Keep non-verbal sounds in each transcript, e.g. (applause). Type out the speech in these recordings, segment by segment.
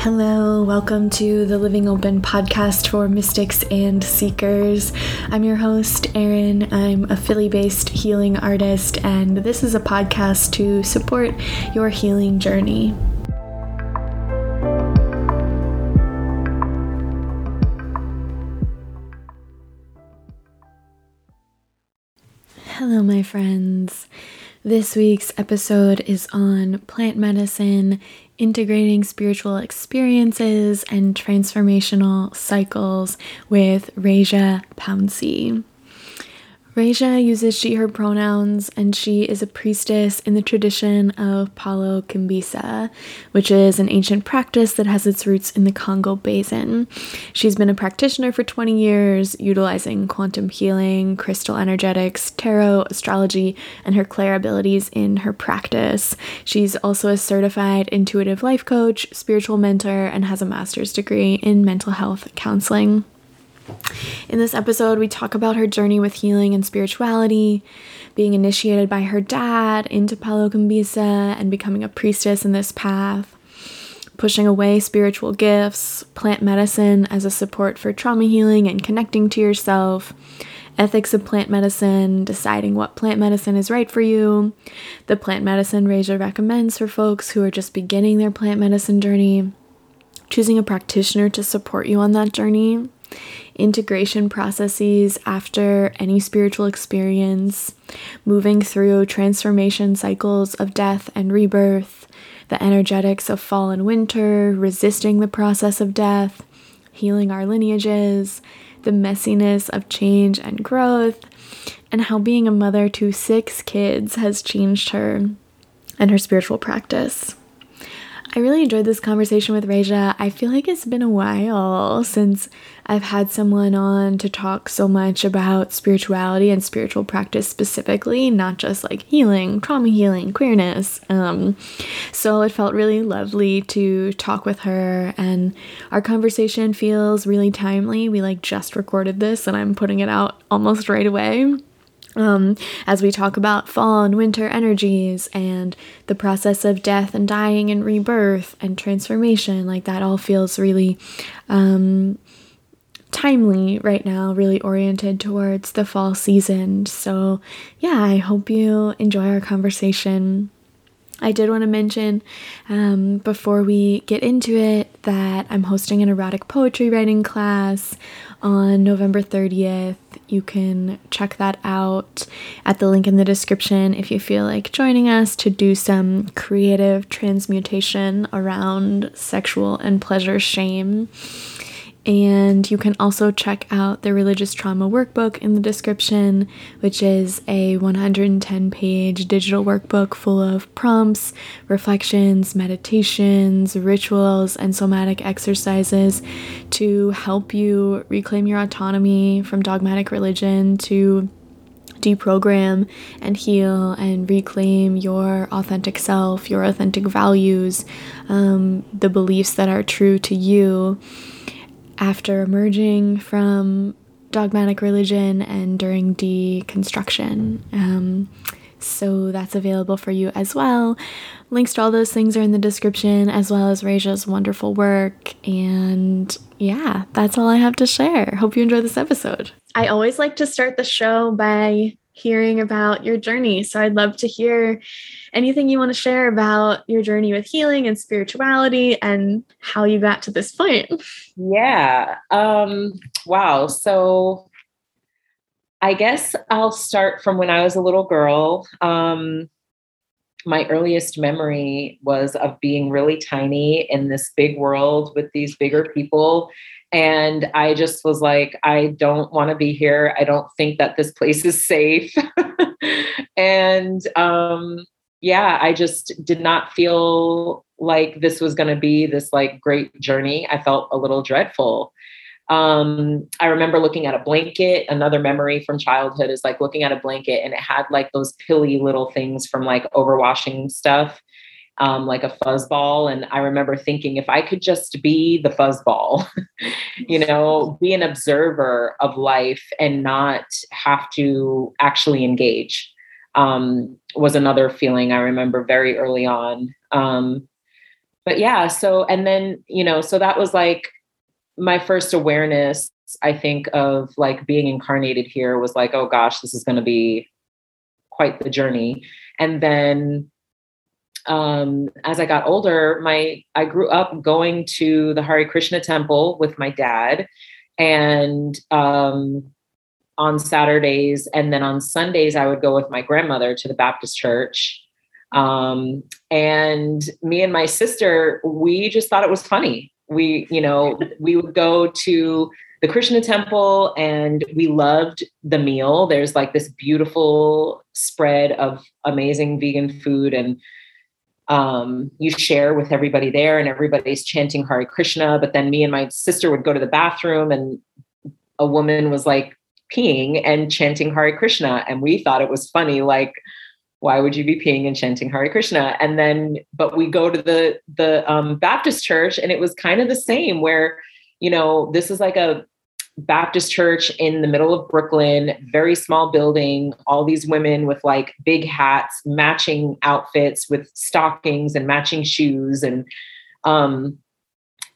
Hello, welcome to the Living Open podcast for mystics and seekers. I'm your host, Erin. I'm a Philly based healing artist, and this is a podcast to support your healing journey. Hello, my friends. This week's episode is on plant medicine integrating spiritual experiences and transformational cycles with Raja Pouncey. Raja uses she, her pronouns, and she is a priestess in the tradition of Palo Kimbisa, which is an ancient practice that has its roots in the Congo Basin. She's been a practitioner for 20 years, utilizing quantum healing, crystal energetics, tarot, astrology, and her clair abilities in her practice. She's also a certified intuitive life coach, spiritual mentor, and has a master's degree in mental health counseling. In this episode, we talk about her journey with healing and spirituality, being initiated by her dad into Palo Kimbisa and becoming a priestess in this path, pushing away spiritual gifts, plant medicine as a support for trauma healing and connecting to yourself, ethics of plant medicine, deciding what plant medicine is right for you, the plant medicine Raja recommends for folks who are just beginning their plant medicine journey, choosing a practitioner to support you on that journey integration processes after any spiritual experience, moving through transformation cycles of death and rebirth, the energetics of fall and winter, resisting the process of death, healing our lineages, the messiness of change and growth, and how being a mother to six kids has changed her and her spiritual practice. I really enjoyed this conversation with Raja. I feel like it's been a while since I've had someone on to talk so much about spirituality and spiritual practice specifically, not just like healing, trauma healing, queerness. Um, so it felt really lovely to talk with her, and our conversation feels really timely. We like just recorded this, and I'm putting it out almost right away um, as we talk about fall and winter energies and the process of death and dying and rebirth and transformation, like that all feels really um, timely right now, really oriented towards the fall season. So, yeah, I hope you enjoy our conversation. I did want to mention um, before we get into it that I'm hosting an erotic poetry writing class on November 30th. You can check that out at the link in the description if you feel like joining us to do some creative transmutation around sexual and pleasure shame. And you can also check out the Religious Trauma Workbook in the description, which is a 110 page digital workbook full of prompts, reflections, meditations, rituals, and somatic exercises to help you reclaim your autonomy from dogmatic religion to deprogram and heal and reclaim your authentic self, your authentic values, um, the beliefs that are true to you after emerging from dogmatic religion and during deconstruction. Um, so that's available for you as well. Links to all those things are in the description, as well as Raja's wonderful work. And yeah, that's all I have to share. Hope you enjoy this episode. I always like to start the show by hearing about your journey. So I'd love to hear anything you want to share about your journey with healing and spirituality and how you got to this point. Yeah. Um, wow. So I guess I'll start from when I was a little girl. Um, my earliest memory was of being really tiny in this big world with these bigger people. And I just was like, I don't want to be here. I don't think that this place is safe. (laughs) and um, yeah, I just did not feel like this was going to be this like great journey. I felt a little dreadful. Um, I remember looking at a blanket. Another memory from childhood is like looking at a blanket and it had like those pilly little things from like overwashing stuff, um, like a fuzzball. And I remember thinking if I could just be the fuzzball, (laughs) you know, be an observer of life and not have to actually engage um, was another feeling I remember very early on. Um, but yeah, so and then, you know, so that was like my first awareness, I think, of like being incarnated here was like, oh gosh, this is going to be quite the journey. And then um, as I got older, my I grew up going to the Hare Krishna temple with my dad, and um, on Saturdays, and then on Sundays I would go with my grandmother to the Baptist church. Um, and me and my sister, we just thought it was funny. We, you know, (laughs) we would go to the Krishna temple and we loved the meal. There's like this beautiful spread of amazing vegan food and um, you share with everybody there and everybody's chanting Hare Krishna. But then me and my sister would go to the bathroom and a woman was like peeing and chanting Hare Krishna. And we thought it was funny, like, why would you be peeing and chanting Hare Krishna? And then, but we go to the the um, Baptist church, and it was kind of the same. Where, you know, this is like a Baptist church in the middle of Brooklyn, very small building, all these women with like big hats, matching outfits with stockings and matching shoes and um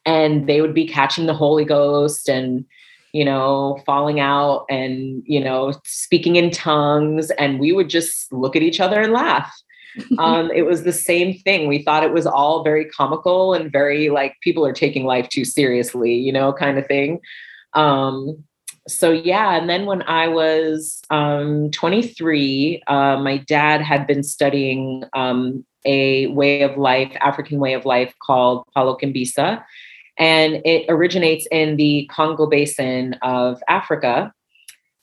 and they would be catching the Holy Ghost and you know falling out and you know speaking in tongues and we would just look at each other and laugh. (laughs) um, it was the same thing. We thought it was all very comical and very like people are taking life too seriously, you know, kind of thing. Um, so yeah, and then when I was um, 23, uh, my dad had been studying um, a way of life, African way of life called Palo Kimbisa, and it originates in the Congo Basin of Africa.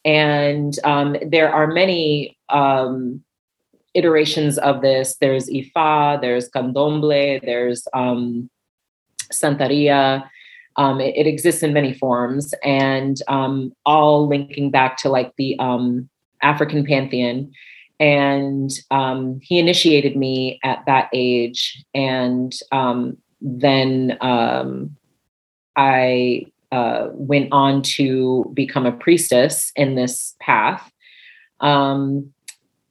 And um, there are many um, iterations of this. There's Ifa, there's Candomblé, there's um, Santeria um, it, it, exists in many forms and um, all linking back to like the um, African pantheon. And um, he initiated me at that age. And um, then um, I uh, went on to become a priestess in this path.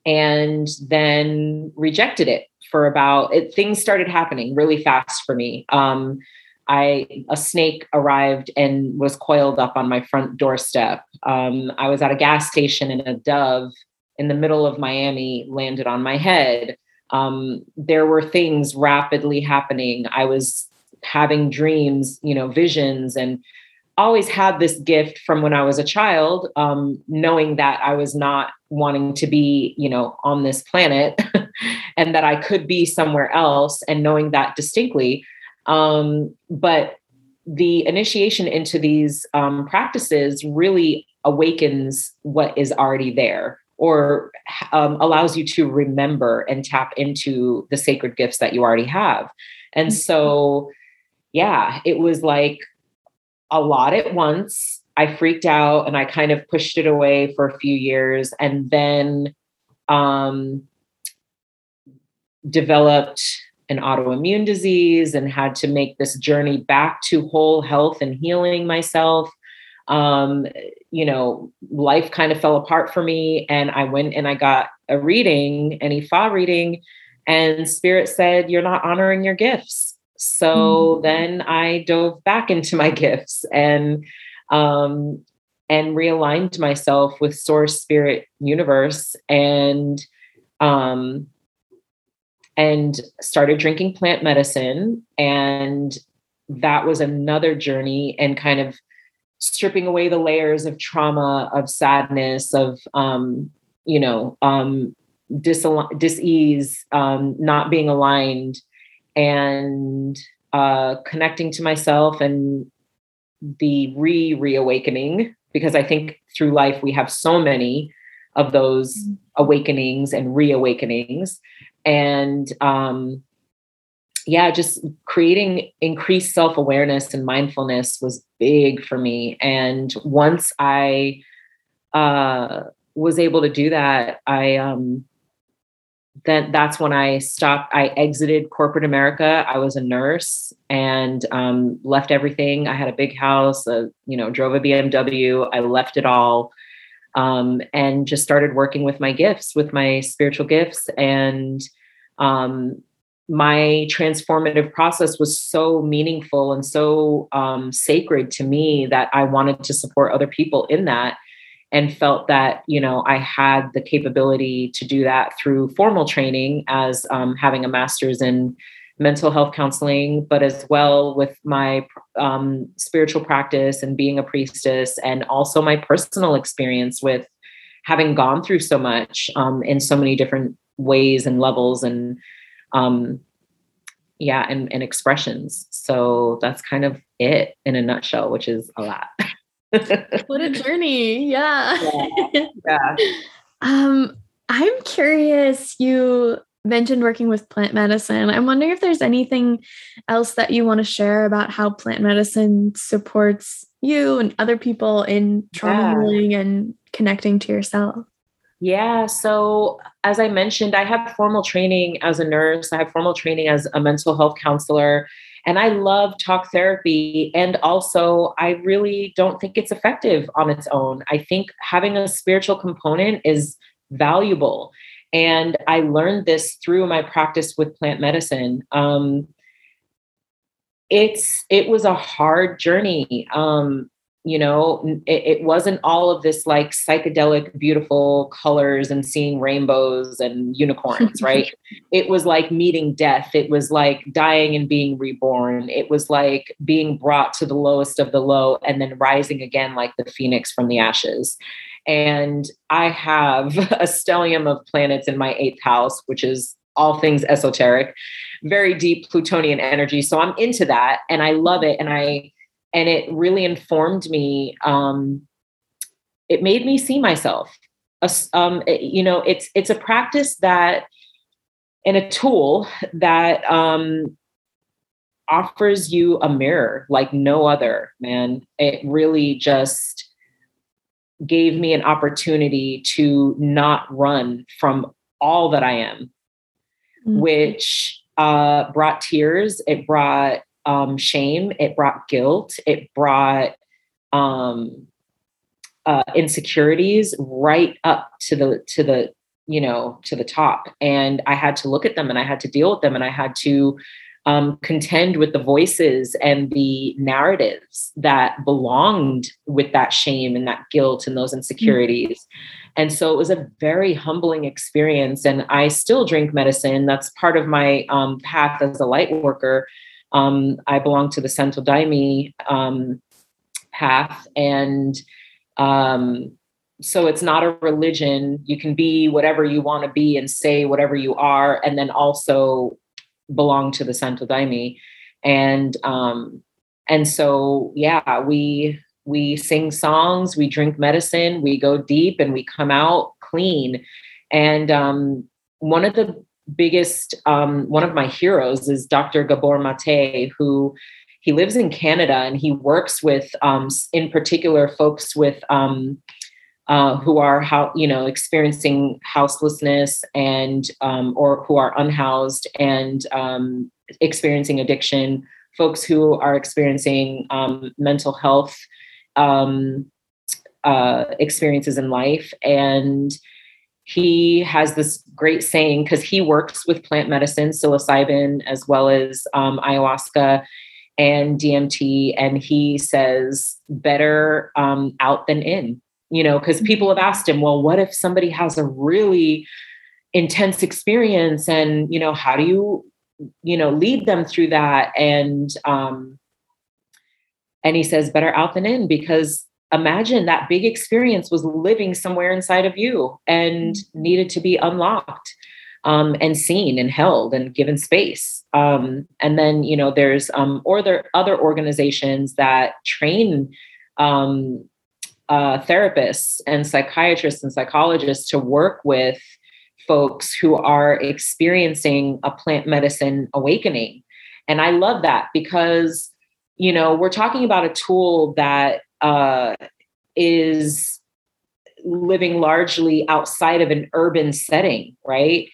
and then rejected it for about it, things started happening really fast for me. I a snake arrived and was coiled up on my front doorstep. Um, I was at a gas station and a dove in the middle of Miami landed on my head. Um, there were things rapidly happening. I was having dreams, you know, visions, and always had this gift from when I was a child, um, knowing that I was not wanting to be, you know, on this planet (laughs) and that I could be somewhere else, and knowing that distinctly. Um, but the initiation into these um, practices really awakens what is already there or um, allows you to remember and tap into the sacred gifts that you already have. And mm-hmm. so, yeah, it was like a lot at once. I freaked out and I kind of pushed it away for a few years and then um, developed an autoimmune disease and had to make this journey back to whole health and healing myself. Um, you know, life kind of fell apart for me. And I went and I got a reading, an Ifa reading, and Spirit said, You're not honoring your gifts. So mm-hmm. then I dove back into my (laughs) gifts and um, and realigned myself with source spirit universe and um, and started drinking plant medicine. And that was another journey and kind of stripping away the layers of trauma, of sadness, of, um, you know, um, dis- dis-ease, um, not being aligned and uh, connecting to myself and the re reawakening because I think through life we have so many of those mm-hmm. awakenings and reawakenings and um, yeah, just creating increased self awareness and mindfulness was big for me. And once I uh, was able to do that, I um, then that's when I stopped. I exited corporate America. I was a nurse and um, left everything. I had a big house, a, you know, drove a BMW. I left it all um, and just started working with my gifts, with my spiritual gifts, and um, my transformative process was so meaningful and so um, sacred to me that I wanted to support other people in that and felt that you know i had the capability to do that through formal training as um, having a master's in mental health counseling but as well with my um, spiritual practice and being a priestess and also my personal experience with having gone through so much um, in so many different ways and levels and um, yeah and, and expressions so that's kind of it in a nutshell which is a lot (laughs) what a journey. Yeah. yeah. yeah. (laughs) um, I'm curious, you mentioned working with plant medicine. I'm wondering if there's anything else that you want to share about how plant medicine supports you and other people in trauma yeah. healing and connecting to yourself. Yeah. So, as I mentioned, I have formal training as a nurse, I have formal training as a mental health counselor. And I love talk therapy. And also, I really don't think it's effective on its own. I think having a spiritual component is valuable. And I learned this through my practice with plant medicine. Um, it's it was a hard journey. Um, you know it, it, wasn't all of this like psychedelic beautiful colors and seeing rainbows and unicorns (laughs) right it was like meeting death it was like dying and being reborn it was like being brought to the lowest of the low and then rising again like the phoenix from the ashes and i have (laughs) a stellium of planets in my eighth house which is all things esoteric very deep plutonian energy. So i'm into that and i love it. And i and it really informed me um, it made me see myself. Um, it, you know it's it's a practice that and a tool that um, offers you a mirror like no other man. It really just gave me an opportunity to not run from all that i am mm-hmm. which uh, brought tears. It brought um, shame, it brought guilt, it brought um, uh, insecurities right up to the to the you know to the top, and I had to look at them and I had to deal with them and I had to um, contend with the voices and the narratives that belonged with that shame and that guilt and those insecurities. Mm-hmm. And so it was a very humbling experience. And I still drink medicine. That's part of my um, path as a light worker um, I belong to the Santo Daime um, path, and um, so it's not a religion. You can be whatever you want to be and say whatever you are, and then also belong to the Santo Daime, and um, and so yeah, we we sing songs, we drink medicine, we go deep, and we come out clean. And um, one of the biggest um, one of my heroes is Dr. Gabor Mate, who he lives in Canada and he works with, um, in particular, folks with um, uh, who are how you know experiencing houselessness and um, or who are unhoused and um, experiencing addiction, folks who are experiencing um, mental health uh, experiences in life and he has this great saying because he works with plant medicine, psilocybin, as well as um, ayahuasca and DMT. And he says, better um, out than in, you know, because people have asked him, well, what if somebody has a really intense experience and, you know, how do you, you know, lead them through that? And, um, and he says, better out than in because imagine that big experience was living somewhere inside of you and mm-hmm. needed to be unlocked um, and seen and held and given space. Um, and then, you know, there's um, or there other organizations that train um, uh, therapists and psychiatrists and psychologists to work with folks who are experiencing a plant medicine awakening. And I love that because, you know, we're talking about a tool that uh, is living largely outside of an urban setting, right?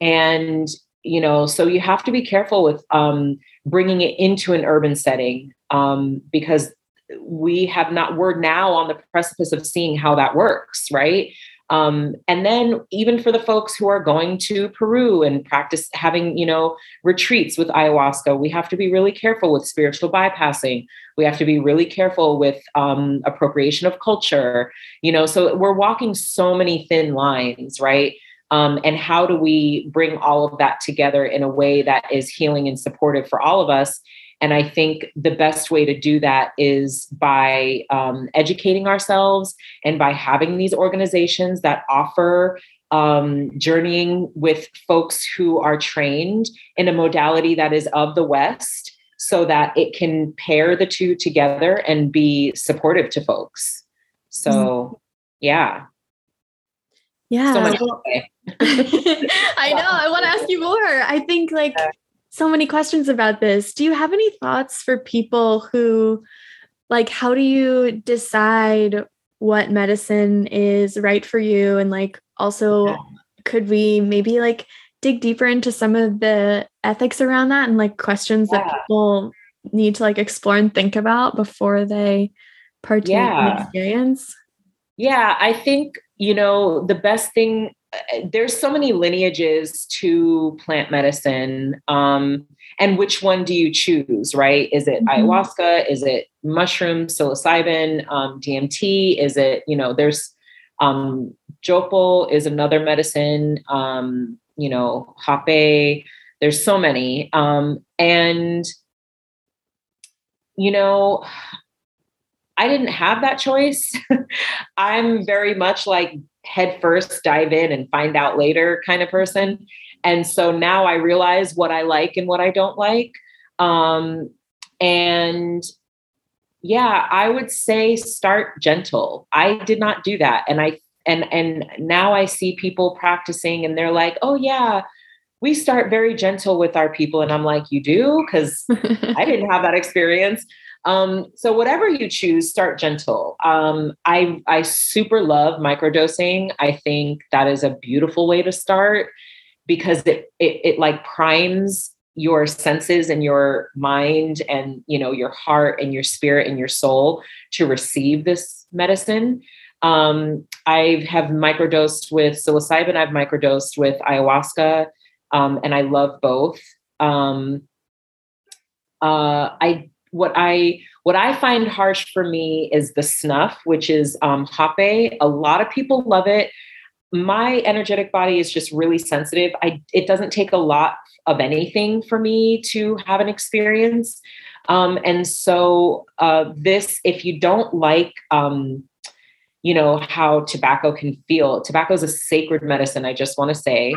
And you know, so you have to be careful with um, bringing it into an urban setting um, because we have not. We're now on the precipice of seeing how that works, right? Um, and then even for the folks who are going to Peru and practice having, you know, retreats with ayahuasca, we have to be really careful with spiritual bypassing. We have to be really careful with um, appropriation of culture, you know, so we're walking so many thin lines, right? Um, and how do we bring all of that together in a way that is healing and supportive for all of us and I think the best way to do that is by um, educating ourselves and by having these organizations that offer um, journeying with folks who are trained in a modality that is of the West so that it can pair the two together and be supportive to folks. So, mm-hmm. yeah. Yeah. So much. (laughs) I know. I want to ask you more. I think like (laughs) so many questions about this. Do you have any thoughts for people who, like, how do you decide what medicine is right for you? And, like, also, could we maybe like dig deeper into some of the ethics around that and like questions yeah. that people need to like explore and think about before they partake yeah. in the experience? Yeah, I think, you know, the best thing there's so many lineages to plant medicine um, and which one do you choose right is it mm-hmm. ayahuasca is it mushroom psilocybin um, dmt is it you know there's um, jopol is another medicine um, you know hape there's so many um, and you know I didn't have that choice. (laughs) I'm very much like head first, dive in and find out later kind of person. And so now I realize what I like and what I don't like. Um, and yeah, I would say start gentle. I did not do that. And I and and now I see people practicing and they're like, oh yeah, we start very gentle with our people. And I'm like, you do? Because (laughs) I didn't have that experience. Um, so whatever you choose, start gentle. Um, I I super love microdosing. I think that is a beautiful way to start because it it, it like primes your senses and your mind and you know your heart and your spirit and your soul to receive this medicine. Um, I have microdosed with psilocybin. I've microdosed with ayahuasca, um, and I love both. Um, uh, I what I what I find harsh for me is the snuff, which is um, hape. A lot of people love it. My energetic body is just really sensitive. I it doesn't take a lot of anything for me to have an experience. Um, and so uh, this, if you don't like, um, you know how tobacco can feel, tobacco is a sacred medicine. I just want to say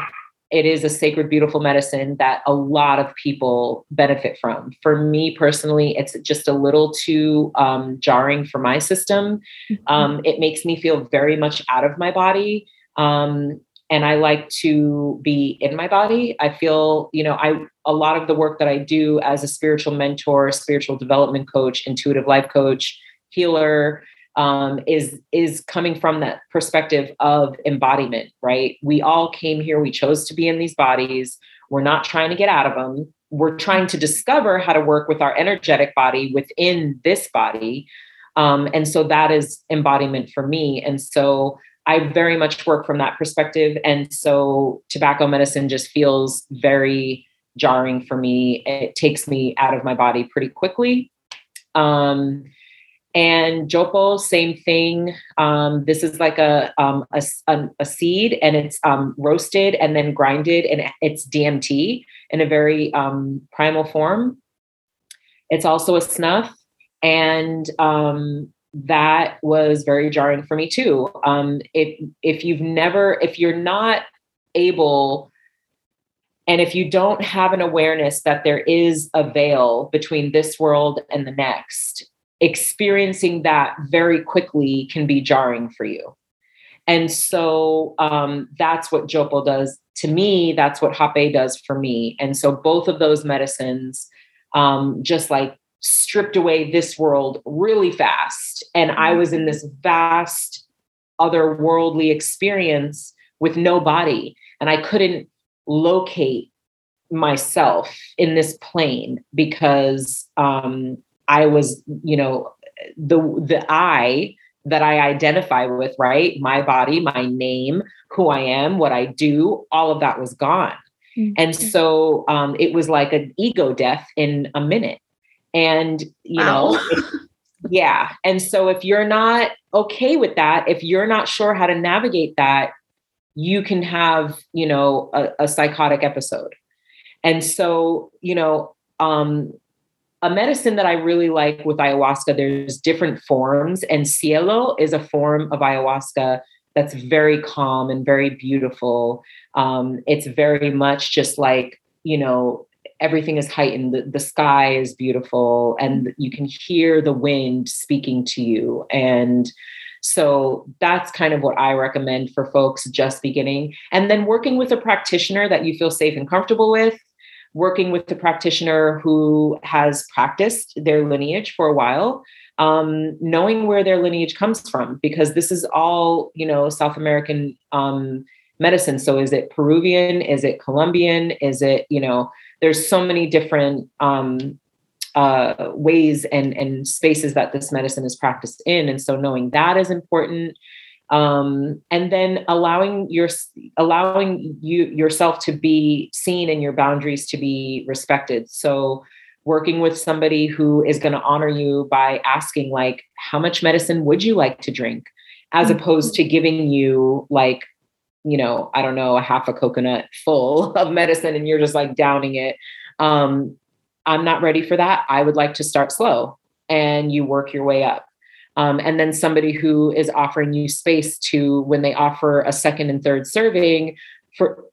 it is a sacred, beautiful medicine that a lot of people benefit from. For me personally, it's just a little too um, jarring for my system. Mm-hmm. Um, it makes me feel very much out of my body. Um, and I like to be in my body. I feel, you know, I a lot of the work that I do as a spiritual mentor, spiritual development coach, intuitive life coach, healer, um, is is coming from that perspective of embodiment right? We all came here we chose to be in these bodies. We're not trying to get out of them we're trying to discover how to work with our energetic body within this body. Um, and so that is embodiment for me. And so i very much work from that perspective. And so tobacco medicine just feels very jarring for me. It takes me out of my body pretty quickly. Um, and jopol, same thing. Um, this is like a, um, a, a, seed and it's um, roasted and then grinded and it's DMT in a very um, primal form. It's also a snuff. And um, that was very jarring for me too. Um, if, if you've never, if you're not able and if you don't have an awareness that there is a veil between this world and the next, experiencing that very quickly can be jarring for you. And so um, that's what Jopol does to me. That's what Hape does for me. And so both of those medicines um, just like stripped away this world really fast. And I was in this vast otherworldly experience with no body. And I couldn't locate myself in this plane because um, I was, you know, the the I that I identify with, right? My body, my name, who I am, what I do, all of that was gone. Mm-hmm. And so um, it was like an ego death in a minute. And, you wow. know, yeah. And so if you're not okay with that, if you're not sure how to navigate that, you can have, you know, a, a psychotic episode. And so, you know, um, a medicine that I really like with ayahuasca, there's different forms, and cielo is a form of ayahuasca that's very calm and very beautiful. Um, it's very much just like, you know, everything is heightened. The, the sky is beautiful, and you can hear the wind speaking to you. And so that's kind of what I recommend for folks just beginning. And then working with a practitioner that you feel safe and comfortable with, working with a practitioner who has practiced their lineage for a while. Um, knowing where their lineage comes from, because this is all, you know, South American um, medicine. So is it Peruvian? Is it Colombian? Is it, you know, there's so many different um, uh, ways and and spaces that this medicine is practiced in, and so knowing that is important. Um, and then allowing your allowing you yourself to be seen and your boundaries to be respected. So working with somebody who is going to honor you by asking like how much medicine would you like to drink as mm-hmm. opposed to giving you like you know i don't know a half a coconut full (laughs) of medicine and you're just like downing it um, I'm not ready for that. I would like to start slow and you work your way up. Um, and then somebody who is offering you space to, when they offer a second and third serving, for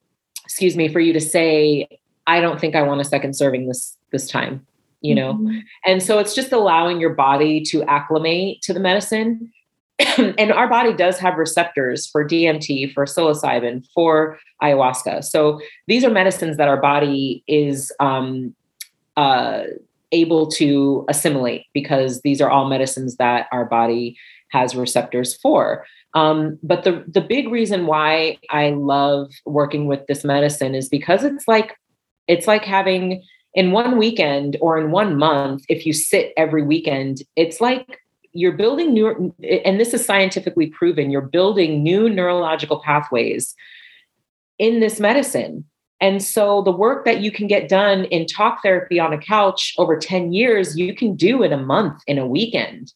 excuse me, for you to say, I don't think I want a second serving this this time, you know. Mm-hmm. And so it's just allowing your body to acclimate to the medicine. (clears throat) and our body does have receptors for DMT, for psilocybin, for ayahuasca. So these are medicines that our body is um, uh, able to assimilate because these are all medicines that our body has receptors for. Um, but the the big reason why I love working with this medicine is because it's like it's like having in one weekend or in one month if you sit every weekend it's like you're building new and this is scientifically proven you're building new neurological pathways in this medicine and so the work that you can get done in talk therapy on a couch over 10 years, you can do in a month, in a weekend.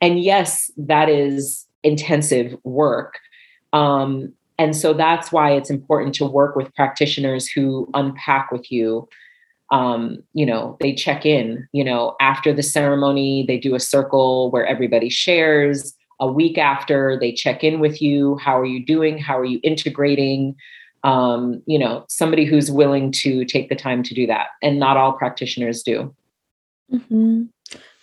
And yes, that is intensive work. Um, and so that's why it's important to work with practitioners who unpack with you. Um, you know, they check in, you know, after the ceremony, they do a circle where everybody shares. A week after, they check in with you. How are you doing? How are you integrating? Um, you know, somebody who's willing to take the time to do that. And not all practitioners do. Mm-hmm.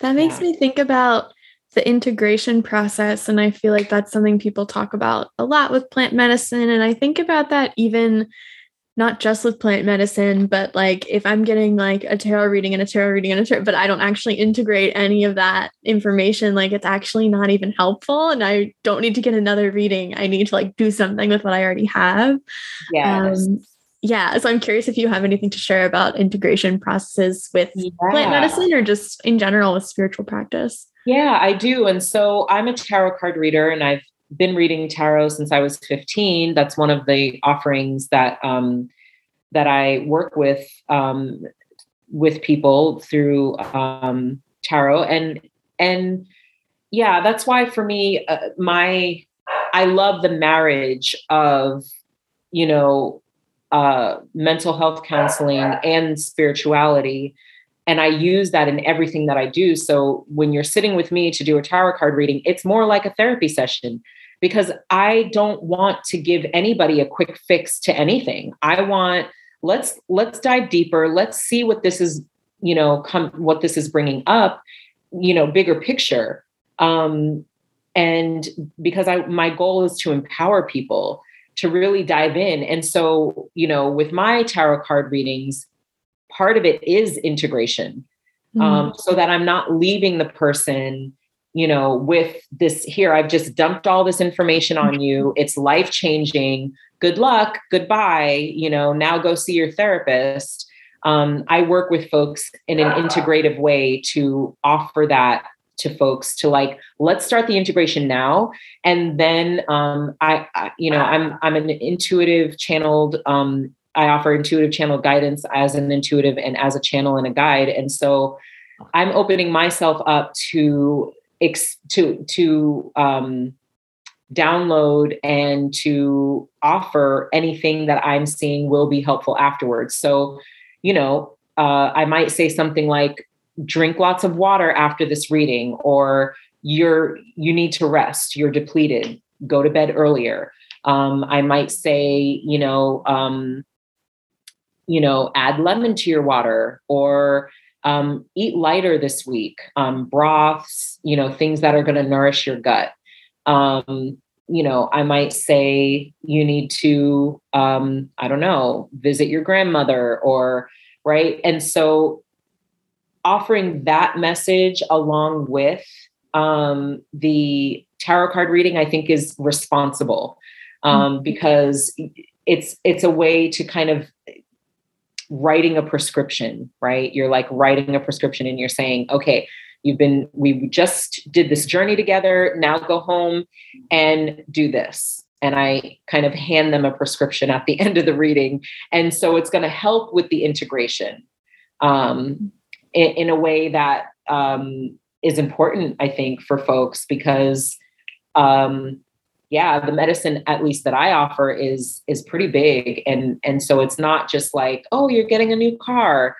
That makes yeah. me think about the integration process. And I feel like that's something people talk about a lot with plant medicine. And I think about that even not just with plant medicine, but like if I'm getting like a tarot reading and a tarot reading and a tarot, but I don't actually integrate any of that information, like it's actually not even helpful. And I don't need to get another reading. I need to like do something with what I already have. Yeah. Um, yeah. So I'm curious if you have anything to share about integration processes with yeah. plant medicine or just in general with spiritual practice. Yeah, I do. And so I'm a tarot card reader and I've been reading tarot since I was 15. That's one of the offerings that um, that I work with um, with people through um, tarot, and and yeah, that's why for me, uh, my I love the marriage of you know uh, mental health counseling and spirituality. And I use that in everything that I do. So when you're sitting with me to do a tarot card reading, it's more like a therapy session because I don't want to give anybody a quick fix to anything. I want let's let's dive deeper. Let's see what this is, you know, come what this is bringing up, you know, bigger picture. Um, and because I my goal is to empower people to really dive in. And so, you know, with my tarot card readings, part of it is integration. Mm-hmm. Um, so that I'm not leaving the person you know, with this here, I've just dumped all this information on you. It's life changing. Good luck. Goodbye. You know, now go see your therapist. Um, I work with folks in an integrative way to offer that to folks to like let's start the integration now and then um, I, I, you know i'm i'm an intuitive channeled um, i offer intuitive channel guidance as an intuitive and as a channel and a guide and so i'm opening myself up to to to um, download and to offer anything that i'm seeing will be helpful afterwards. So you know uh, i might say something like drink lots of water after this reading or you're you need to rest you're depleted go to bed earlier. Um, i might say you know um, you know add lemon to your water or um, eat lighter this week. Um, broths you know things that are going to nourish your gut. Um, you know i might say you need to um, i don't know visit your grandmother or right? And so offering that message along with um, the tarot card reading, I think is responsible um, mm-hmm. because it's it's a way to kind of writing a prescription, right? You're like writing a prescription and you're saying, okay, you've been we just did this journey together. Now go home and do this. And I kind of hand them a prescription at the (laughs) end of the reading. And so it's going to help with the integration. Um, in, in a way that um, is important, I think, for folks because, um, yeah, the medicine at least that I offer is is pretty big, and and so it's not just like, oh, you're getting a new car.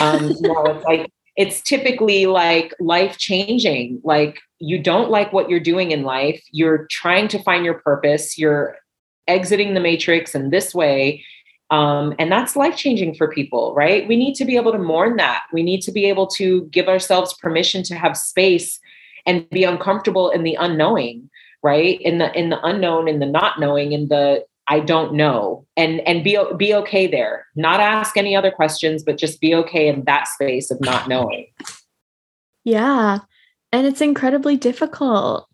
Um, (laughs) no, it's like it's typically like life changing. Like you don't like what you're doing in life. You're trying to find your purpose. You're exiting the matrix in this way um, and that's life changing for people, right? We need to be able to mourn that. We need to be able to give ourselves permission to have space and be uncomfortable in the unknowing, right? In the in the unknown, in the not knowing, in the I don't know, and and be be okay there. Not ask any other questions, but just be okay in that space of not knowing. Yeah, and it's incredibly difficult.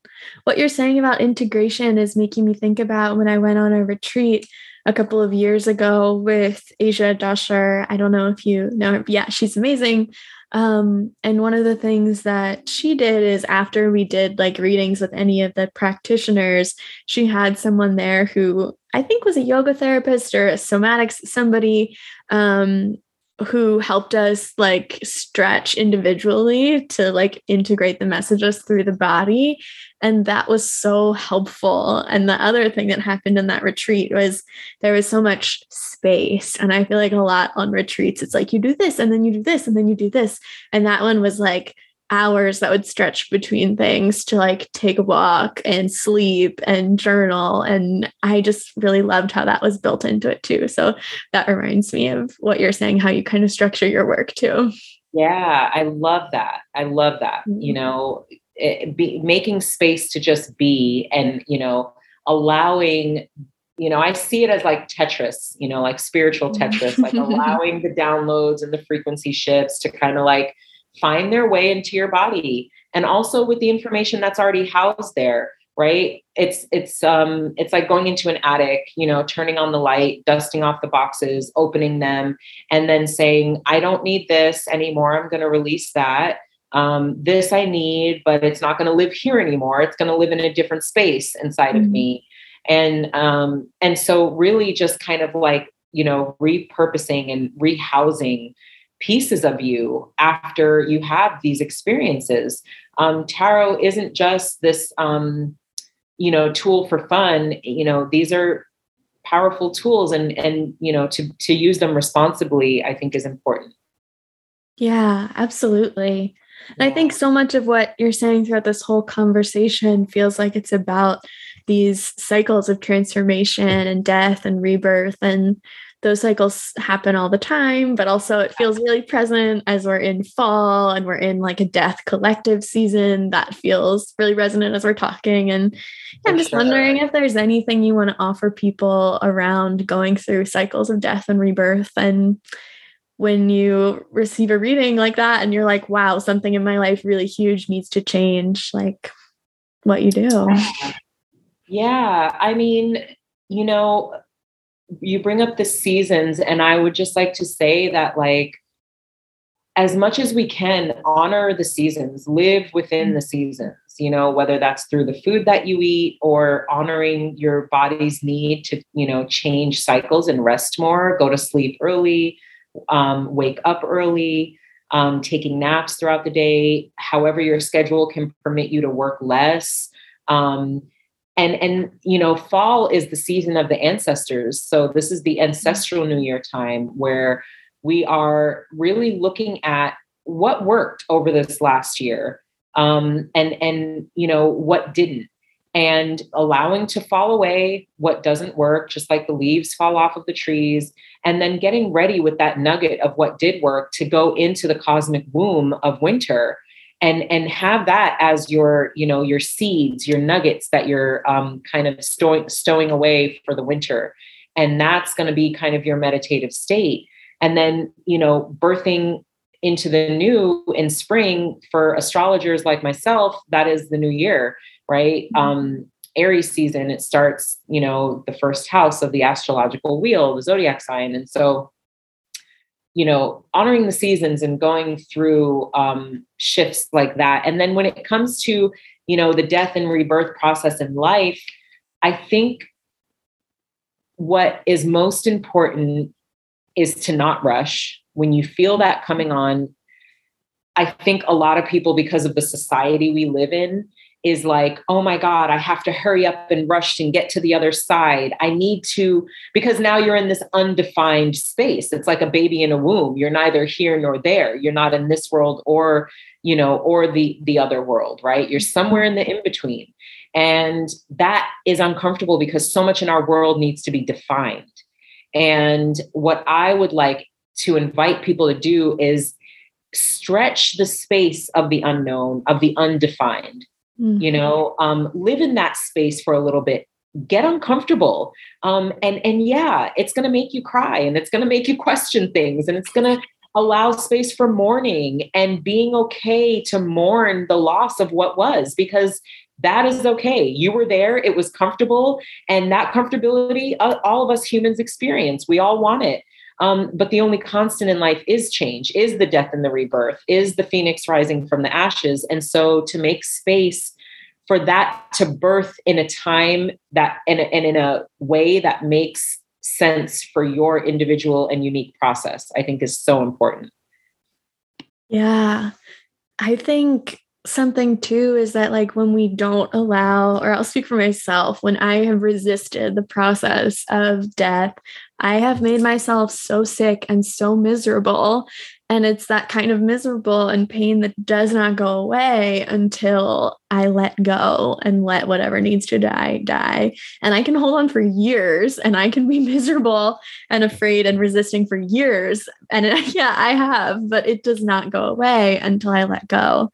What you're saying about integration is making me think about when I went on a retreat a couple of years ago with Asia Dasher. I don't know if you know her, yeah, she's amazing. Um, and one of the things that she did is after we did like readings with any of the practitioners, she had someone there who I think was a yoga therapist or a somatics somebody um, who helped us like stretch individually to like integrate the messages through the body and that was so helpful. And the other thing that happened in that retreat was there was so much space and i feel like a lot on retreats it's like you do this and then you do this and then you do this. And that one was like hours that would stretch between things to like take a walk and sleep and journal. And I just really loved how that was built into it too. So that reminds me of what you're saying, how you kind of structure your work too. Yeah, I love that. I love that. Mm-hmm. You know, it, be, making space to just be and, you know, allowing you know, I see it as like Tetris, you know, like spiritual Tetris, like (laughs) allowing the downloads and the frequency shifts to kind of like find their way into your body and also with the information that's already housed there right? It's it's um it's like going into an attic you know turning on the light dusting off the boxes opening them and then saying i don't need this anymore. I'm going to release that. Um, this i need but it's not going to live here anymore. It's going to live in a different space inside mm-hmm. of me. And um and so really just kind of like you know repurposing and rehousing pieces of you after you have these experiences. Um, tarot isn't just this, um, you know, tool for fun. You know, these are powerful tools, and and you know, to to use them responsibly, I think is important. Yeah, absolutely. And I think so much of what you're saying throughout this whole conversation feels like it's about these cycles of transformation and death and rebirth and those cycles happen all the time, but also it feels really present as we're in fall and we're in like a death collective season that feels really resonant as we're talking. And I'm just sure. wondering if there's anything you want to offer people around going through cycles of death and rebirth. And when you receive a reading like that and you're like, wow, something in my life really huge needs to change, like what you do. Yeah. I mean, you know, you bring up the seasons and i would just like to say that like as much as we can honor the seasons live within the seasons you know whether that's through the food that you eat or honoring your body's need to you know change cycles and rest more go to sleep early um, wake up early um, taking naps throughout the day however your schedule can permit you to work less um, and and you know fall is the season of the ancestors. So this is the ancestral new year time where we are really looking at what worked over this last year um, and and you know what didn't. And allowing to fall away what doesn't work just like the leaves fall off of the trees and then getting ready with that nugget of what did work to go into the cosmic womb of winter and and have that as your you know your seeds your nuggets that you're um, kind of stowing stowing away for the winter. And that's going to be kind of your meditative state. And then you know birthing into the new in spring for astrologers like myself that is the new year right? Mm-hmm. um aries season it starts you know the first house of the astrological wheel the zodiac sign. And so you know honoring the seasons and going through um shifts like that and then when it comes to you know the death and rebirth process in life i think what is most important is to not rush. When you feel that coming on, I think a lot of people, because of the society we live in, is like, oh my God, I have to hurry up and rush and get to the other side. I need to, because now you're in this undefined space. It's like a baby in a womb. You're neither here nor there. You're not in this world or, you know, or the the other world, right? You're somewhere in the in-between. And that is uncomfortable because so much in our world needs to be defined. And what I would like to invite people to do is stretch the space of the unknown, of the undefined. Mm-hmm. You know, um, live in that space for a little bit. Get uncomfortable, um, and and yeah, it's going to make you cry, and it's going to make you question things, and it's going to allow space for mourning and being okay to mourn the loss of what was because that is okay. You were there, it was comfortable, and that comfortability, uh, all of us humans experience. We all want it. Um, but the only constant in life is change, is the death and the rebirth, is the phoenix rising from the ashes. And so to make space for that to birth in a time that and, and in a way that makes sense for your individual and unique process, I think is so important. Yeah. I think something too is that like when we don't allow or I'll speak for myself when I have resisted the process of death I have made myself so sick and so miserable. And it's that kind of miserable and pain that does not go away until I let go and let whatever needs to die die. And I can hold on for years and I can be (laughs) miserable and afraid and resisting for years. And it, (laughs) yeah I have but it does not go away until I let go.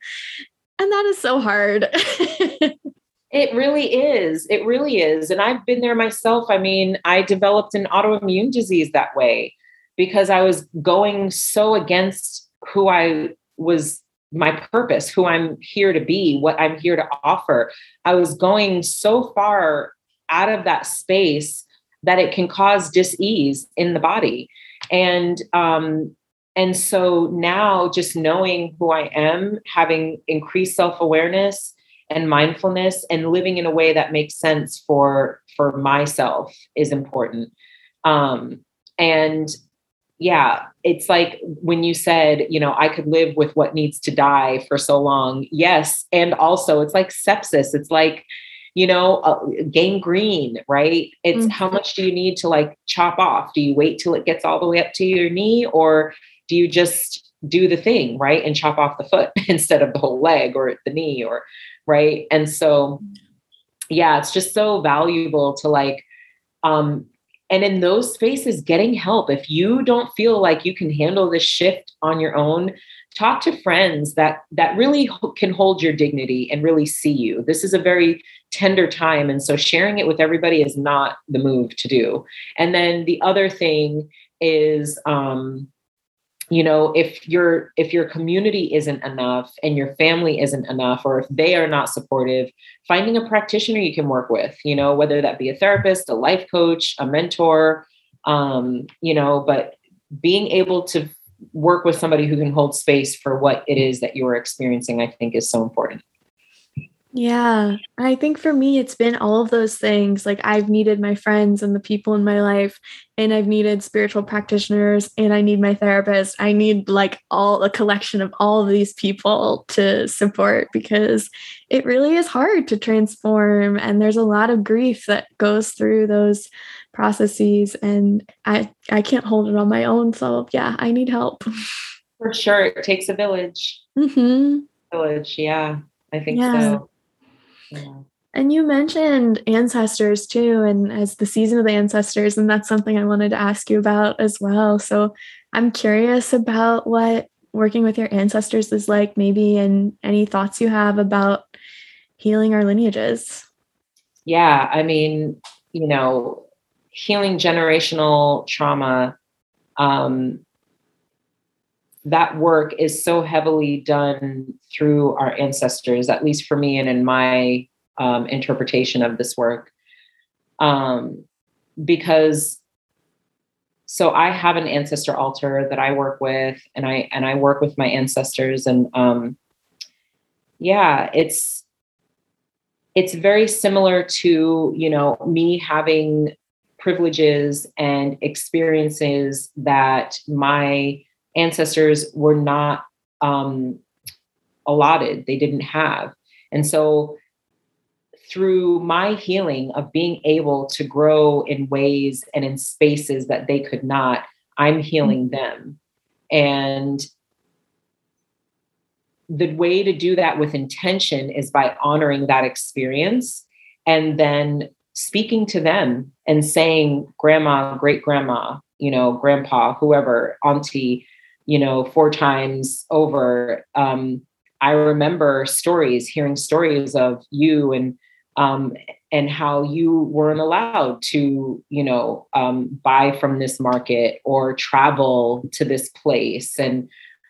And that is so hard. (laughs) it really is. It really is. And I've been there myself. I mean, I developed an autoimmune disease that way because I was going so against who I was, my purpose, who I'm here to be, what I'm here to offer. I was going so far out of that space that it can cause dis-ease in the body. And um, and so now just knowing who I am, having increased self-awareness and mindfulness and living in a way that makes sense for for myself is important. Um, and yeah, it's like when you said, you know, I could live with what needs to die for so long. Yes. And also, it's like sepsis. It's like, you know, uh, gangrene, right? It's mm-hmm. how much do you need to like chop off? Do you wait till it gets all the way up to your knee or do you just do the thing right and chop off the foot (laughs) instead of the whole leg or the knee or right? And so yeah it's just so valuable to like um and in those spaces getting help. If you don't feel like you can handle this shift on your own talk to friends that that really can hold your dignity and really see you. This is a very tender time and so sharing it with everybody is not the move to do. And then the other thing is um you know if your if your community isn't enough and your family isn't enough or if they are not supportive finding a practitioner you can work with you know whether that be a therapist a life coach a mentor um you know but being able to work with somebody who can hold space for what it is that you're experiencing, I think is so important. Yeah, I think for me, it's been all of those things. Like, I've needed my friends and the people in my life, and I've needed spiritual practitioners, and I need my therapist. I need like all a collection of all of these people to support because it really is hard to transform. And there's a lot of grief that goes through those processes, and I, I can't hold it on my own. So, yeah, I need help. For sure. It takes a village. Mm-hmm. Village. Yeah, I think yeah. so. And you mentioned ancestors too, and as the season of the ancestors, and that's something I wanted to ask you about as well. So I'm curious about what working with your ancestors is like, maybe, and any thoughts you have about healing our lineages. Yeah, I mean, you know, healing generational trauma um, that work is so heavily done through our ancestors, at least for me and in my um, interpretation of this work. Um, because so I have an ancestor altar that I work with, and I and I work with my ancestors, and um, yeah, it's it's very similar to you know me having privileges and experiences that my ancestors were not um, allotted, they didn't have. And so, through my healing of being able to grow in ways and in spaces that they could not, I'm healing mm-hmm. them. And the way to do that with intention is by honoring that experience and then speaking to them and saying, Grandma, great grandma, you know, grandpa, whoever, auntie, you know, four times over. Um, I remember stories, hearing stories of you and um, and how you weren't allowed to, you know, um, buy from this market or travel to this place. And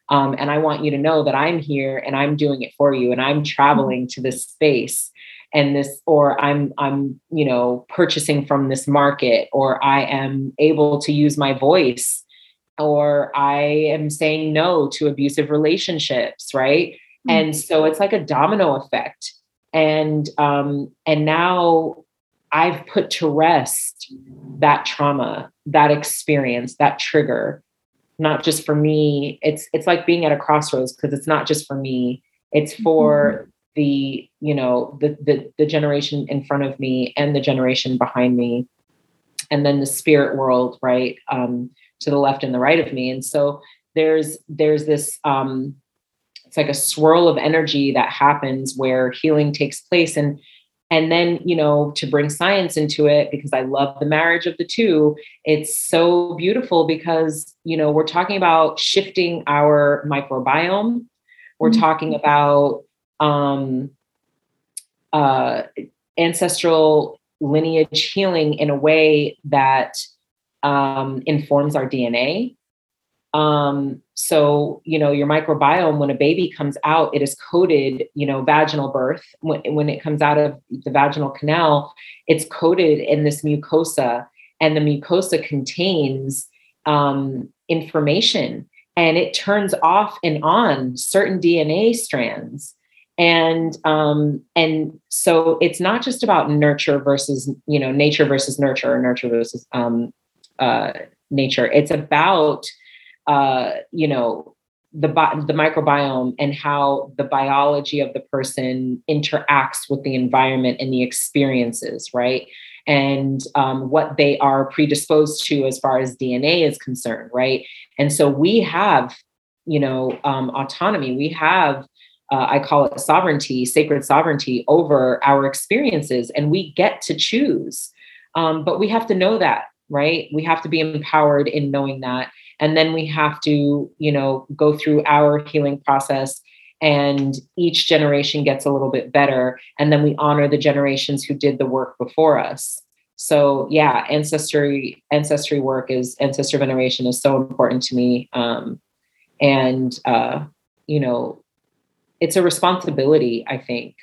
um, and I want you to know that I'm here and I'm doing it for you, and I'm traveling to this space and this or i'm i'm you know purchasing from this market or i am able to use my voice or I am saying no to abusive relationships, right? Mm-hmm. And so it's like a domino effect. And um, and now I've put to rest that trauma, that experience, that trigger, not just for me. It's it's like being at a crossroads because it's not just for me. It's for mm-hmm. the you know the, the the generation in front of me and the generation behind me, and then the spirit world, right? Um, to the left and the right of me. And so there's there's this um it's like a swirl of energy that happens where healing takes place. And and then you know to bring science into it because i love the marriage of the two it's so beautiful because you know we're talking about shifting our microbiome. We're mm-hmm. talking about um uh ancestral lineage healing in a way that um, informs our DNA. Um, so, you know, your microbiome, when a baby comes out, it is coded, you know, vaginal birth. When, when it comes out of the vaginal canal, it's coated in this mucosa, and the mucosa contains um, information and it turns off and on certain DNA strands. And um, and so it's not just about nurture versus you know nature versus nurture or nurture versus um, uh, nature. It's about uh, you know the the microbiome and how the biology of the person interacts with the environment and the experiences, right? And um, what they are predisposed to as far as DNA is concerned, right? And so we have, you know, um, autonomy. We have uh, I call it sovereignty, sacred sovereignty over our experiences, and we get to choose. Um, but we have to know that right? We have to be empowered in knowing that. And then we have to, you know, go through our healing process and each generation gets a little bit better and then we honor the generations who did the work before us so yeah ancestry ancestry work is ancestor veneration is so important to me um, and uh, you know it's a responsibility i think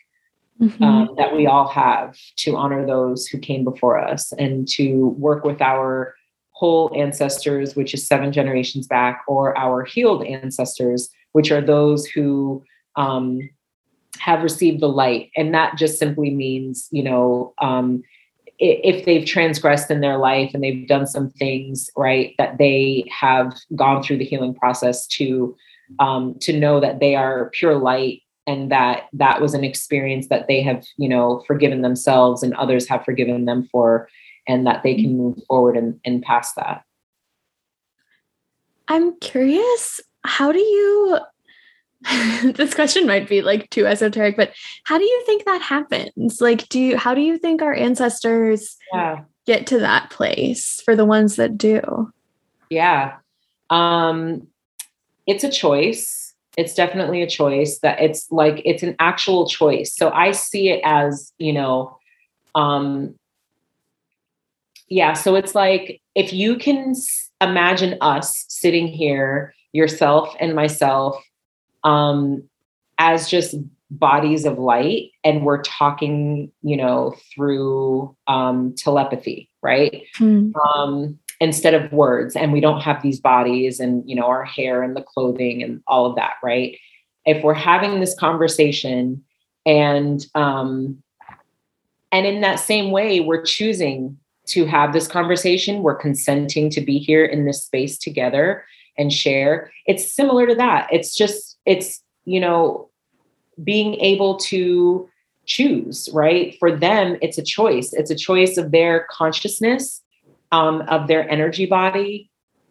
mm-hmm. um, that we all have to honor those who came before us and to work with our whole ancestors, which is seven generations back, or our healed ancestors, which are those who um, have received the light. And that just simply means, you know, um, if they've transgressed in their life and they've done some things right that they have gone through the healing process to um, to know that they are pure light and that that was an experience that they have you know forgiven themselves and others have forgiven them for and that they can move forward and, and past that. I'm curious, how do you (laughs) this question might be like too esoteric, but how do you think that happens? Like, do you how do you think our ancestors yeah. get to that place for the ones that do? Yeah. Um it's a choice. It's definitely a choice that it's like it's an actual choice. So I see it as, you know, um yeah, so it's like if you can imagine us sitting here, yourself and myself, um, as just bodies of light, and we're talking, you know, through um, telepathy, right? Hmm. Um, instead of words, and we don't have these bodies and you know our hair and the clothing and all of that, right? If we're having this conversation and um, and in that same way, we're choosing to have this conversation. We're consenting to be here in this space together and share. It's similar to that. It's just, it's, you know, being able to choose, right? For them, it's a choice. It's a choice of their consciousness, um, of their energy body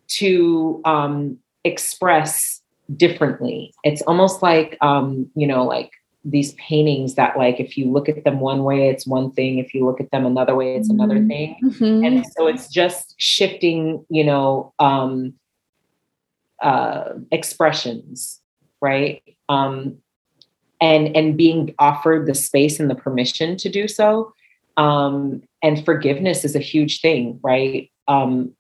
to um, express differently. It's almost like, um, you know, like these paintings that like if you look at them one way it's one thing if you look at them another way it's another mm-hmm. thing mm-hmm. and so it's just shifting you know um uh expressions right um and and being offered the space and the permission to do so um and forgiveness is a huge thing right? Um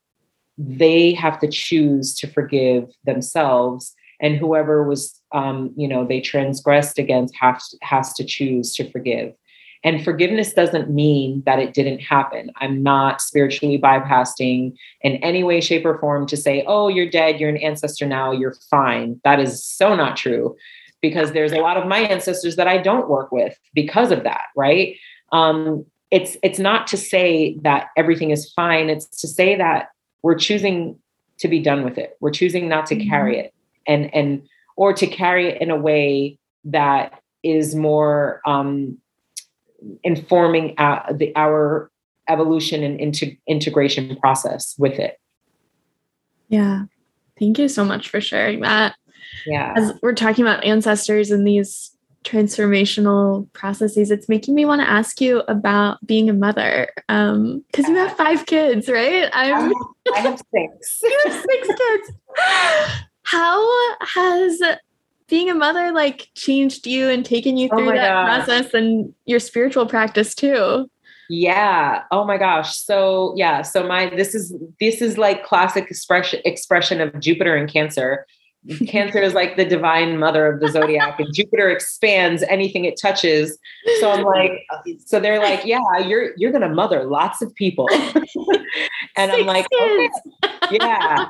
they have to choose to forgive themselves and whoever was um, you know they transgressed against has, has to choose to forgive. And forgiveness doesn't mean that it didn't happen. I'm not spiritually bypassing in any way shape or form to say oh you're dead you're an ancestor now you're fine. That is so not true because there's a lot of my ancestors that i don't work with because of that right? Um, it's it's not to say that everything is fine it's to say that we're choosing to be done with it we're choosing not to carry mm-hmm. it and and or to carry it in a way that is more um, informing uh, the, our evolution and into integration process with it. Yeah. Thank you so much for sharing that. Yeah. As we're talking about ancestors and these transformational processes, it's making me want to ask you about being a mother. Um, because you have five kids, right? I'm, I have, six. (laughs) you have six kids. How has being a mother like changed you and taken you oh through oh that process and your spiritual practice too? Yeah. Oh my gosh. So yeah. So my this is this is like classic expression expression of Jupiter and Cancer. Cancer is like the divine mother of the zodiac, and Jupiter expands anything it touches. So I'm like, so they're like, yeah, you're you're gonna mother lots of people, (laughs) and i I'm like, okay. yeah,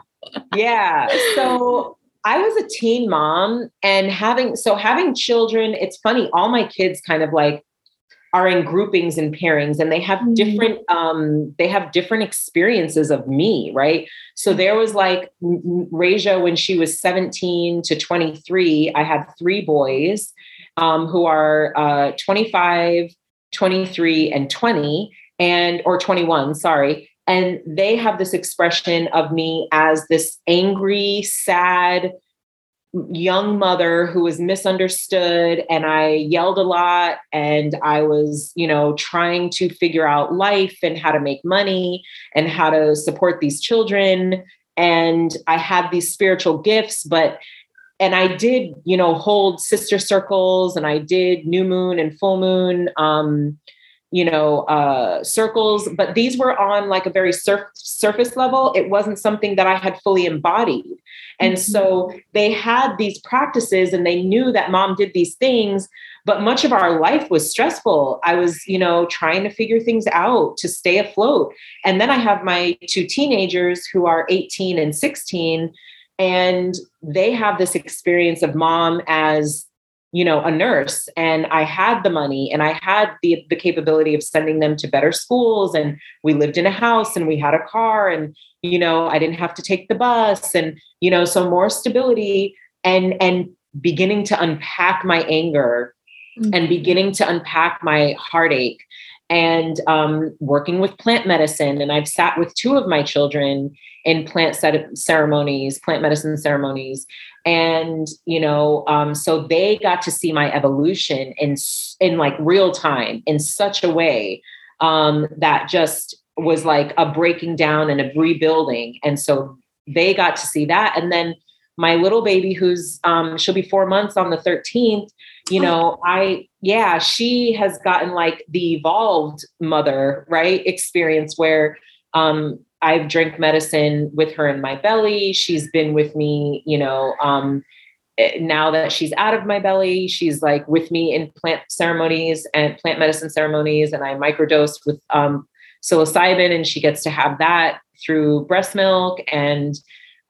yeah. So I was a teen mom and having so having children, it's funny, all my kids kind of like are in groupings and pairings and they have mm-hmm. different um they have different experiences of me right so mm-hmm. there was like Raja when she was 17 to 23 i had three boys um, who are uh, 25 23 and 20 and or 21 sorry and they have this expression of me as this angry, sad, young mother who was misunderstood and I yelled a lot and I was, you know, trying to figure out life and how to make money and how to support these children. And I had these spiritual gifts but and I did, you know, hold sister circles and I did new moon and full moon um you know uh, circles. But these were on like a very surf- surface level. It wasn't something that i had fully embodied and mm-hmm. so they had these practices and they knew that mom did these things but much of our life was stressful. I was, you know, trying to figure things out to stay afloat. And then I have my two teenagers who are 18 and 16, and they have this experience of mom as you know a nurse and i had the money and i had the the capability of sending them to better schools and we lived in a house and we had a car and you know i didn't have to take the bus and you know so more stability and and beginning to unpack my anger mm-hmm. and beginning to unpack my heartache and um, working with plant medicine. And I've sat with two of my children in plant ceremonies, plant medicine ceremonies. And, you know, um, so they got to see my evolution in, in like real time in such a way um, that just was like a breaking down and a rebuilding. And so they got to see that. And then my little baby, who's um, she'll be four months on the 13th, you oh. know, I, yeah, she has gotten like the evolved mother, right? Experience where um, I've drank medicine with her in my belly. She's been with me, you know, um, eh, now that she's out of my belly, she's like with me in plant ceremonies and plant medicine ceremonies. And I microdose with um, psilocybin, and she gets to have that through breast milk. And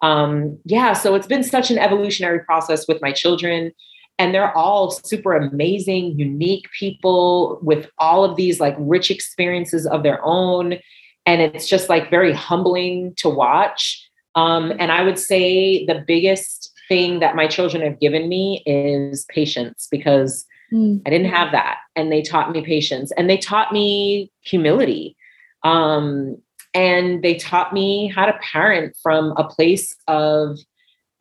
um, yeah, so it's been such an evolutionary process with my children. And they're all super amazing, unique people with all of these like rich experiences of their own. And it's just like very humbling to watch. Um, and I would say the biggest thing that my children have given me is patience because mm. I didn't have that. And they taught me patience and they taught me humility. Um, and they taught me how to parent from a place of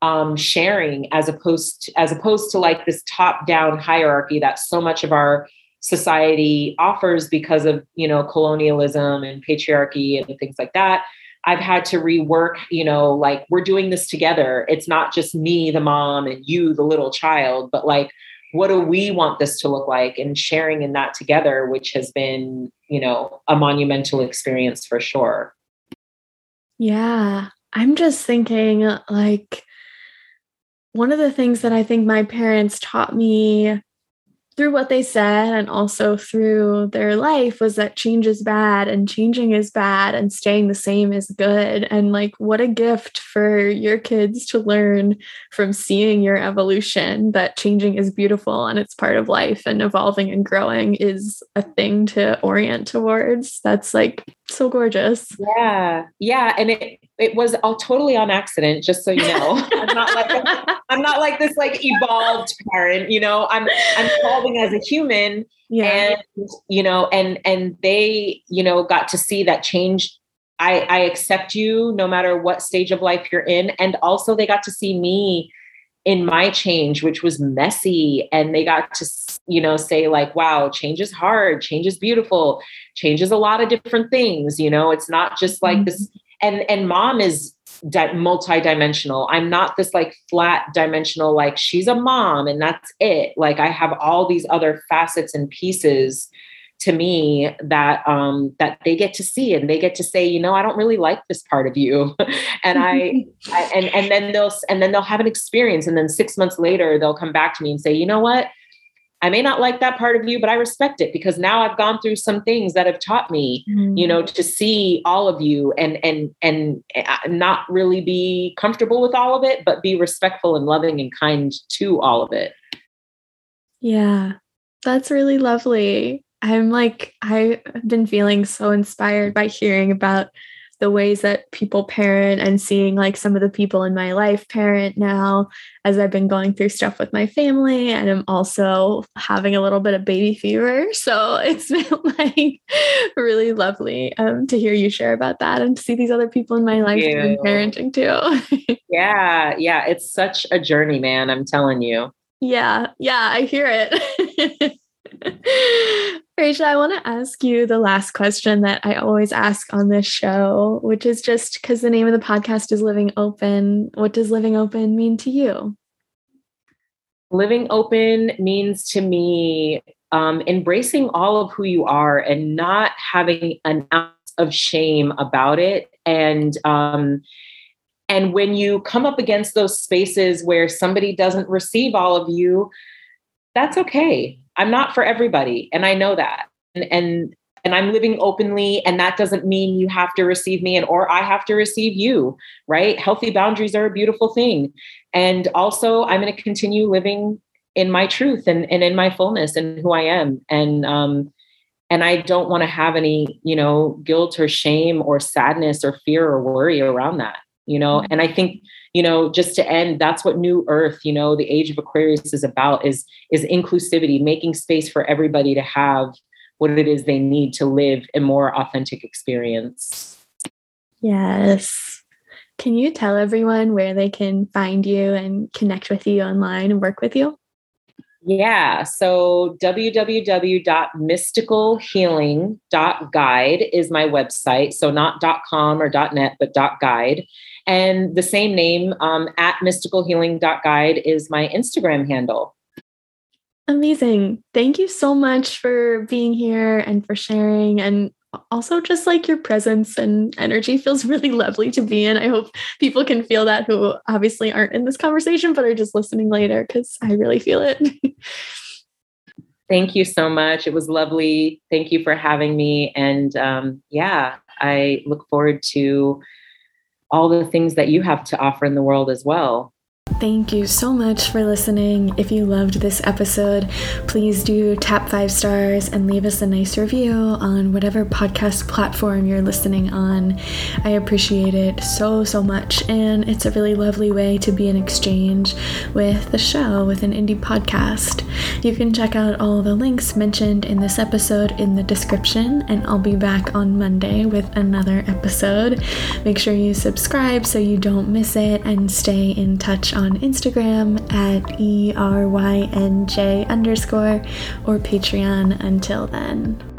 um, sharing as opposed to, as opposed to like this top down hierarchy that so much of our society offers because of you know colonialism and patriarchy and things like that. I've had to rework you know like we're doing this together. It's not just me the mom and you the little child but like what do we want this to look like? And sharing in that together which has been you know a monumental experience for sure. Yeah. I'm just thinking like one of the things that i think my parents taught me through what they said and also through their life was that change is bad and changing is bad and staying the same is good. And like, what a gift for your kids to learn from seeing your evolution that changing is beautiful and it's part of life and evolving and growing is a thing to orient towards. That's like so gorgeous. Yeah. Yeah. And it, it was all totally on accident, just so you know. (laughs) I'm not like a, I'm not like this like evolved parent, you know. I'm I'm evolving as a human. Yeah. And you know, and and they, you know, got to see that change. I, I accept you no matter what stage of life you're in. And also they got to see me in my change, which was messy. And they got to, you know, say, like, wow, change is hard, change is beautiful, change is a lot of different things. You know, it's not just like mm-hmm. this and and mom is di- multi-dimensional i'm not this like flat dimensional like she's a mom and that's it like i have all these other facets and pieces to me that um that they get to see and they get to say you know i don't really like this part of you (laughs) and I, I and and then they'll and then they'll have an experience and then 6 months later they'll come back to me and say you know what I may not like that part of you, but I respect it because now I've gone through some things that have taught me, mm-hmm. you know, to see all of you and and and uh, not really be comfortable with all of it, but be respectful and loving and kind to all of it. Yeah. That's really lovely. I'm like I've been feeling so inspired by hearing about the ways that people parent and seeing like some of the people in my life parent now as I've been going through stuff with my family and I'm also having a little bit of baby fever. (laughs) So it's been like really lovely um, to hear you share about that and to see these other people in my life parenting too. (laughs) yeah, yeah, it's such a journey, man. I'm telling you. Yeah, yeah, I hear it. (laughs) (laughs) Rachel, I want to ask you the last question that I always ask on this show, which is just because the name of the podcast is Living Open. What does living open mean to you? Living open means to me um, embracing all of who you are and not having an ounce of shame about it. And um, and when you come up against those spaces where somebody doesn't receive all of you, that's okay I'm not for everybody. And I know that. And, and and I'm living openly and that doesn't mean you have to receive me and or I have to receive you, right? Healthy boundaries are a beautiful thing. And also I'm going to continue living in my truth and, and in my fullness and who I am. And um and I don't want to have any, you know, guilt or shame or sadness or fear or worry around that, you know. Mm-hmm. And I think you know just to end that's what new earth you know the age of aquarius is about is is inclusivity making space for everybody to have what it is they need to live a more authentic experience. Yes. Can you tell everyone where they can find you and connect with you online and work with you? Yeah. So www.mysticalhealing.guide is my website. So not .com or .net, but .guide. And the same name um, at mysticalhealing.guide is my Instagram handle. Amazing. Thank you so much for being here and for sharing. And also, just like your presence and energy feels really lovely to be in. I hope people can feel that who obviously aren't in this conversation, but are just listening later because I really feel it. Thank you so much. It was lovely. Thank you for having me. And um, yeah, I look forward to all the things that you have to offer in the world as well. Thank you so much for listening. If you loved this episode, please do tap five stars and leave us a nice review on whatever podcast platform you're listening on. I appreciate it so, so much. And it's a really lovely way to be in exchange with the show, with an indie podcast. You can check out all the links mentioned in this episode in the description, and I'll be back on Monday with another episode. Make sure you subscribe so you don't miss it and stay in touch Instagram at ERYNJ underscore or Patreon until then.